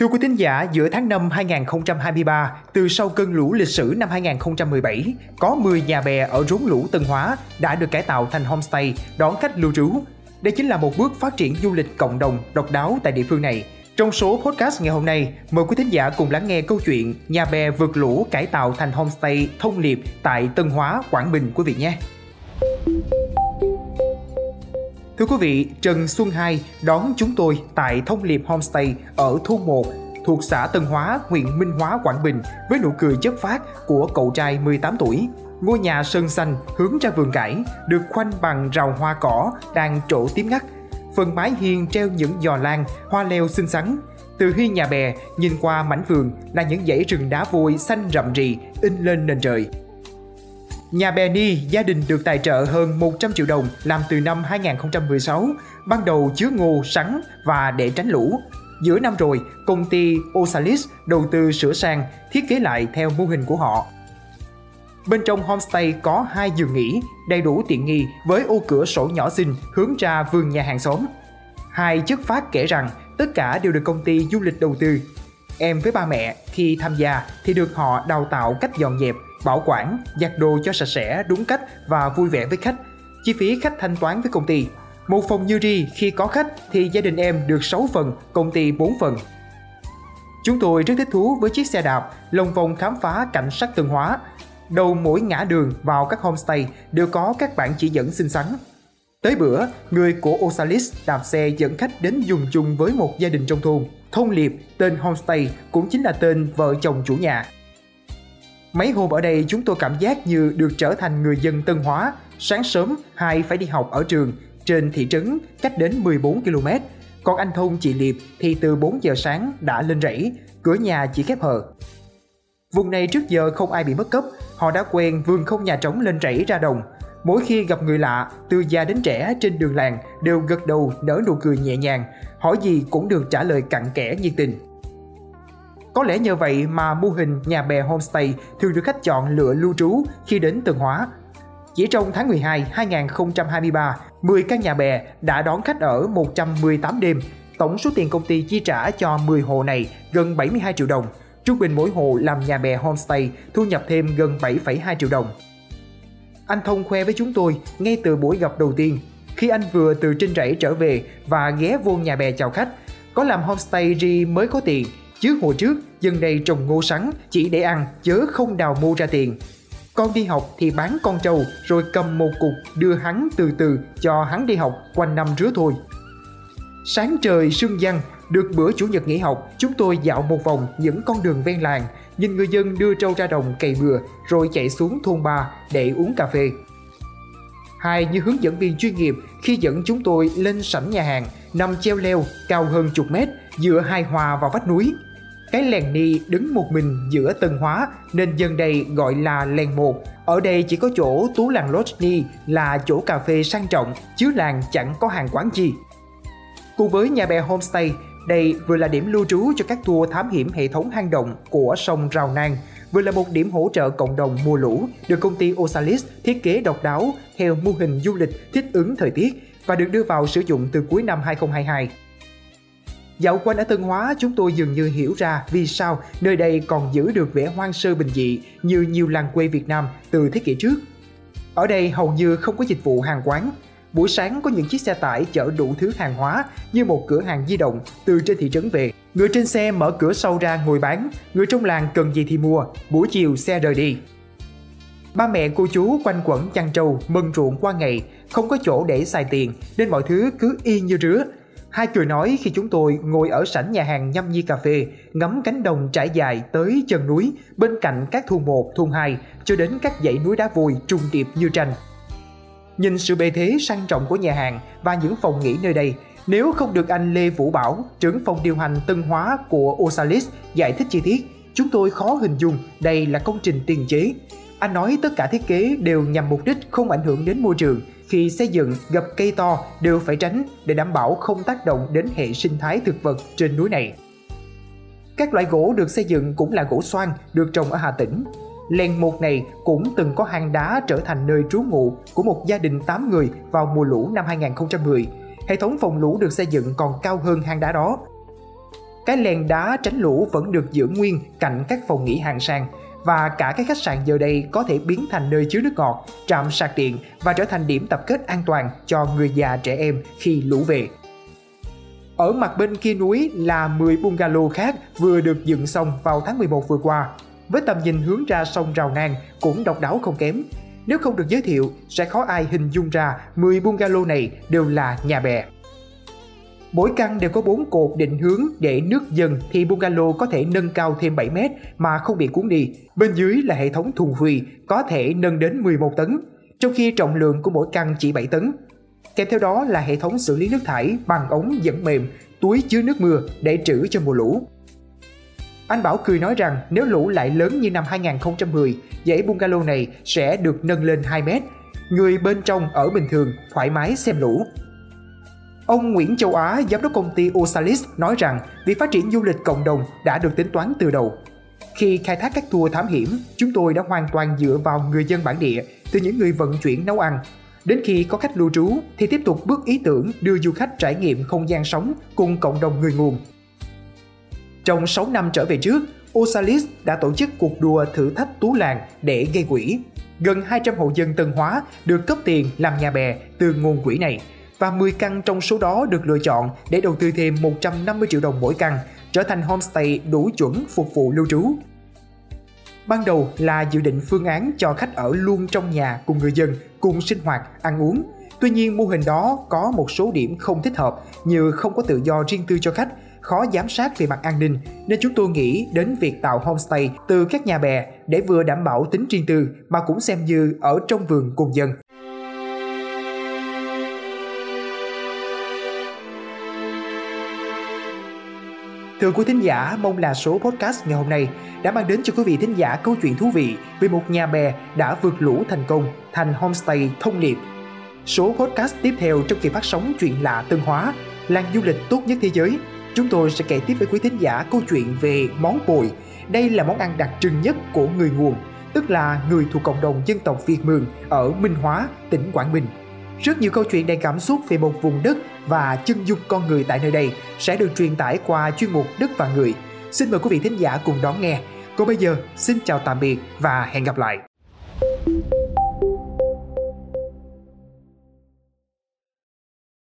Thưa quý thính giả, giữa tháng 5 2023, từ sau cơn lũ lịch sử năm 2017, có 10 nhà bè ở rốn lũ Tân Hóa đã được cải tạo thành homestay đón khách lưu trú. Đây chính là một bước phát triển du lịch cộng đồng độc đáo tại địa phương này. Trong số podcast ngày hôm nay, mời quý thính giả cùng lắng nghe câu chuyện nhà bè vượt lũ cải tạo thành homestay thông liệp tại Tân Hóa, Quảng Bình quý vị nhé. Thưa quý vị, Trần Xuân Hai đón chúng tôi tại Thông Liệp Homestay ở thôn 1 thuộc xã Tân Hóa, huyện Minh Hóa, Quảng Bình với nụ cười chất phát của cậu trai 18 tuổi. Ngôi nhà sơn xanh hướng ra vườn cải được khoanh bằng rào hoa cỏ đang trổ tím ngắt. Phần mái hiên treo những giò lan, hoa leo xinh xắn. Từ hiên nhà bè, nhìn qua mảnh vườn là những dãy rừng đá vôi xanh rậm rì in lên nền trời. Nhà bè Ni, gia đình được tài trợ hơn 100 triệu đồng làm từ năm 2016, ban đầu chứa ngô, sắn và để tránh lũ. Giữa năm rồi, công ty Osalis đầu tư sửa sang, thiết kế lại theo mô hình của họ. Bên trong homestay có hai giường nghỉ, đầy đủ tiện nghi với ô cửa sổ nhỏ xinh hướng ra vườn nhà hàng xóm. Hai chức phát kể rằng tất cả đều được công ty du lịch đầu tư. Em với ba mẹ khi tham gia thì được họ đào tạo cách dọn dẹp, bảo quản, giặt đồ cho sạch sẽ, đúng cách và vui vẻ với khách. Chi phí khách thanh toán với công ty. Một phòng như ri khi có khách thì gia đình em được 6 phần, công ty 4 phần. Chúng tôi rất thích thú với chiếc xe đạp, lồng vòng khám phá cảnh sắc tường Hóa. Đầu mỗi ngã đường vào các homestay đều có các bản chỉ dẫn xinh xắn. Tới bữa, người của Osalis đạp xe dẫn khách đến dùng chung với một gia đình trong thôn. Thông Liệp, tên homestay cũng chính là tên vợ chồng chủ nhà. Mấy hôm ở đây chúng tôi cảm giác như được trở thành người dân Tân Hóa. Sáng sớm, hai phải đi học ở trường, trên thị trấn, cách đến 14 km. Còn anh Thông chị Liệp thì từ 4 giờ sáng đã lên rẫy, cửa nhà chỉ khép hờ. Vùng này trước giờ không ai bị mất cấp, họ đã quen vườn không nhà trống lên rẫy ra đồng. Mỗi khi gặp người lạ, từ già đến trẻ trên đường làng đều gật đầu nở nụ cười nhẹ nhàng, hỏi gì cũng được trả lời cặn kẽ nhiệt tình. Có lẽ nhờ vậy mà mô hình nhà bè homestay thường được khách chọn lựa lưu trú khi đến tường Hóa. Chỉ trong tháng 12 2023, 10 căn nhà bè đã đón khách ở 118 đêm. Tổng số tiền công ty chi trả cho 10 hộ này gần 72 triệu đồng. Trung bình mỗi hộ làm nhà bè homestay thu nhập thêm gần 7,2 triệu đồng. Anh Thông khoe với chúng tôi ngay từ buổi gặp đầu tiên, khi anh vừa từ trên rẫy trở về và ghé vô nhà bè chào khách, có làm homestay ri mới có tiền Chứ hồi trước, dân đây trồng ngô sắn chỉ để ăn chớ không đào mua ra tiền. Con đi học thì bán con trâu rồi cầm một cục đưa hắn từ từ cho hắn đi học quanh năm rứa thôi. Sáng trời sương giăng, được bữa chủ nhật nghỉ học, chúng tôi dạo một vòng những con đường ven làng, nhìn người dân đưa trâu ra đồng cày bừa rồi chạy xuống thôn ba để uống cà phê. Hai như hướng dẫn viên chuyên nghiệp khi dẫn chúng tôi lên sảnh nhà hàng nằm treo leo cao hơn chục mét dựa hai hòa vào vách núi cái lèn ni đứng một mình giữa Tân Hóa nên dân đây gọi là lèn một. Ở đây chỉ có chỗ tú làng Lodge Ni là chỗ cà phê sang trọng, chứ làng chẳng có hàng quán gì. Cùng với nhà bè homestay, đây vừa là điểm lưu trú cho các tour thám hiểm hệ thống hang động của sông Rào Nang, vừa là một điểm hỗ trợ cộng đồng mùa lũ được công ty Osalis thiết kế độc đáo theo mô hình du lịch thích ứng thời tiết và được đưa vào sử dụng từ cuối năm 2022. Dạo quanh ở Tân Hóa, chúng tôi dường như hiểu ra vì sao nơi đây còn giữ được vẻ hoang sơ bình dị như nhiều làng quê Việt Nam từ thế kỷ trước. Ở đây hầu như không có dịch vụ hàng quán. Buổi sáng có những chiếc xe tải chở đủ thứ hàng hóa như một cửa hàng di động từ trên thị trấn về. Người trên xe mở cửa sau ra ngồi bán, người trong làng cần gì thì mua, buổi chiều xe rời đi. Ba mẹ cô chú quanh quẩn chăn trâu, mừng ruộng qua ngày, không có chỗ để xài tiền nên mọi thứ cứ y như rứa, Hai cười nói khi chúng tôi ngồi ở sảnh nhà hàng nhâm nhi cà phê, ngắm cánh đồng trải dài tới chân núi, bên cạnh các thôn 1, thôn 2, cho đến các dãy núi đá vôi trùng điệp như tranh. Nhìn sự bề thế sang trọng của nhà hàng và những phòng nghỉ nơi đây, nếu không được anh Lê Vũ Bảo, trưởng phòng điều hành Tân Hóa của Osalis giải thích chi tiết, chúng tôi khó hình dung đây là công trình tiền chế. Anh nói tất cả thiết kế đều nhằm mục đích không ảnh hưởng đến môi trường, khi xây dựng, gập cây to đều phải tránh để đảm bảo không tác động đến hệ sinh thái thực vật trên núi này. Các loại gỗ được xây dựng cũng là gỗ xoan được trồng ở Hà Tĩnh. Len một này cũng từng có hang đá trở thành nơi trú ngụ của một gia đình 8 người vào mùa lũ năm 2010. Hệ thống phòng lũ được xây dựng còn cao hơn hang đá đó. Cái lèn đá tránh lũ vẫn được giữ nguyên cạnh các phòng nghỉ hàng sang và cả các khách sạn giờ đây có thể biến thành nơi chứa nước ngọt, trạm sạc điện và trở thành điểm tập kết an toàn cho người già trẻ em khi lũ về. Ở mặt bên kia núi là 10 bungalow khác vừa được dựng xong vào tháng 11 vừa qua, với tầm nhìn hướng ra sông Rào Nang cũng độc đáo không kém. Nếu không được giới thiệu, sẽ khó ai hình dung ra 10 bungalow này đều là nhà bè. Mỗi căn đều có 4 cột định hướng để nước dần thì bungalow có thể nâng cao thêm 7 mét mà không bị cuốn đi. Bên dưới là hệ thống thùng phi có thể nâng đến 11 tấn, trong khi trọng lượng của mỗi căn chỉ 7 tấn. Kèm theo đó là hệ thống xử lý nước thải bằng ống dẫn mềm, túi chứa nước mưa để trữ cho mùa lũ. Anh Bảo cười nói rằng nếu lũ lại lớn như năm 2010, dãy bungalow này sẽ được nâng lên 2 mét. Người bên trong ở bình thường thoải mái xem lũ. Ông Nguyễn Châu Á, giám đốc công ty Osalis nói rằng việc phát triển du lịch cộng đồng đã được tính toán từ đầu. Khi khai thác các tour thám hiểm, chúng tôi đã hoàn toàn dựa vào người dân bản địa, từ những người vận chuyển nấu ăn. Đến khi có khách lưu trú thì tiếp tục bước ý tưởng đưa du khách trải nghiệm không gian sống cùng cộng đồng người nguồn. Trong 6 năm trở về trước, Osalis đã tổ chức cuộc đua thử thách tú làng để gây quỹ. Gần 200 hộ dân Tân Hóa được cấp tiền làm nhà bè từ nguồn quỹ này – và 10 căn trong số đó được lựa chọn để đầu tư thêm 150 triệu đồng mỗi căn, trở thành homestay đủ chuẩn phục vụ lưu trú. Ban đầu là dự định phương án cho khách ở luôn trong nhà cùng người dân cùng sinh hoạt, ăn uống. Tuy nhiên mô hình đó có một số điểm không thích hợp như không có tự do riêng tư cho khách, khó giám sát về mặt an ninh nên chúng tôi nghĩ đến việc tạo homestay từ các nhà bè để vừa đảm bảo tính riêng tư mà cũng xem như ở trong vườn cùng dân. Thưa quý thính giả, mong là số podcast ngày hôm nay đã mang đến cho quý vị thính giả câu chuyện thú vị về một nhà bè đã vượt lũ thành công thành homestay thông điệp. Số podcast tiếp theo trong kỳ phát sóng chuyện lạ Tân Hóa, làng du lịch tốt nhất thế giới, chúng tôi sẽ kể tiếp với quý thính giả câu chuyện về món bồi. Đây là món ăn đặc trưng nhất của người nguồn, tức là người thuộc cộng đồng dân tộc Việt Mường ở Minh Hóa, tỉnh Quảng Bình. Rất nhiều câu chuyện đầy cảm xúc về một vùng đất và chân dung con người tại nơi đây sẽ được truyền tải qua chuyên mục Đất và Người. Xin mời quý vị thính giả cùng đón nghe. Còn bây giờ, xin chào tạm biệt và hẹn gặp lại.